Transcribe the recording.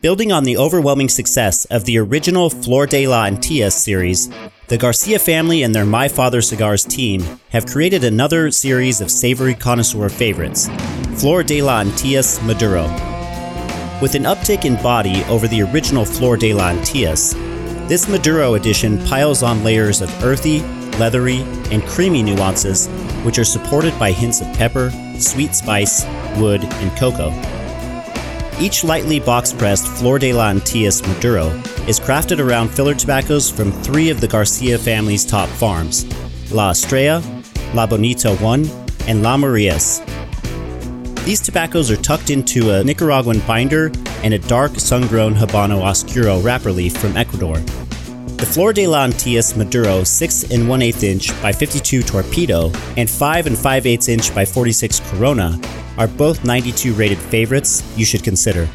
Building on the overwhelming success of the original Flor de la Antillas series, the Garcia family and their My Father Cigars team have created another series of savory connoisseur favorites, Flor de la Antillas Maduro. With an uptick in body over the original Flor de la Antillas, this Maduro edition piles on layers of earthy, leathery, and creamy nuances, which are supported by hints of pepper, sweet spice, wood, and cocoa. Each lightly box pressed Flor de la Antillas Maduro is crafted around filler tobaccos from three of the Garcia family's top farms La Estrella, La Bonita 1, and La Marias. These tobaccos are tucked into a Nicaraguan binder and a dark sun grown Habano Oscuro wrapper leaf from Ecuador. The Flor de la Maduro 6 and 1 8 inch by 52 Torpedo and 5 and 5 8 inch by 46 Corona are both 92 rated favorites you should consider.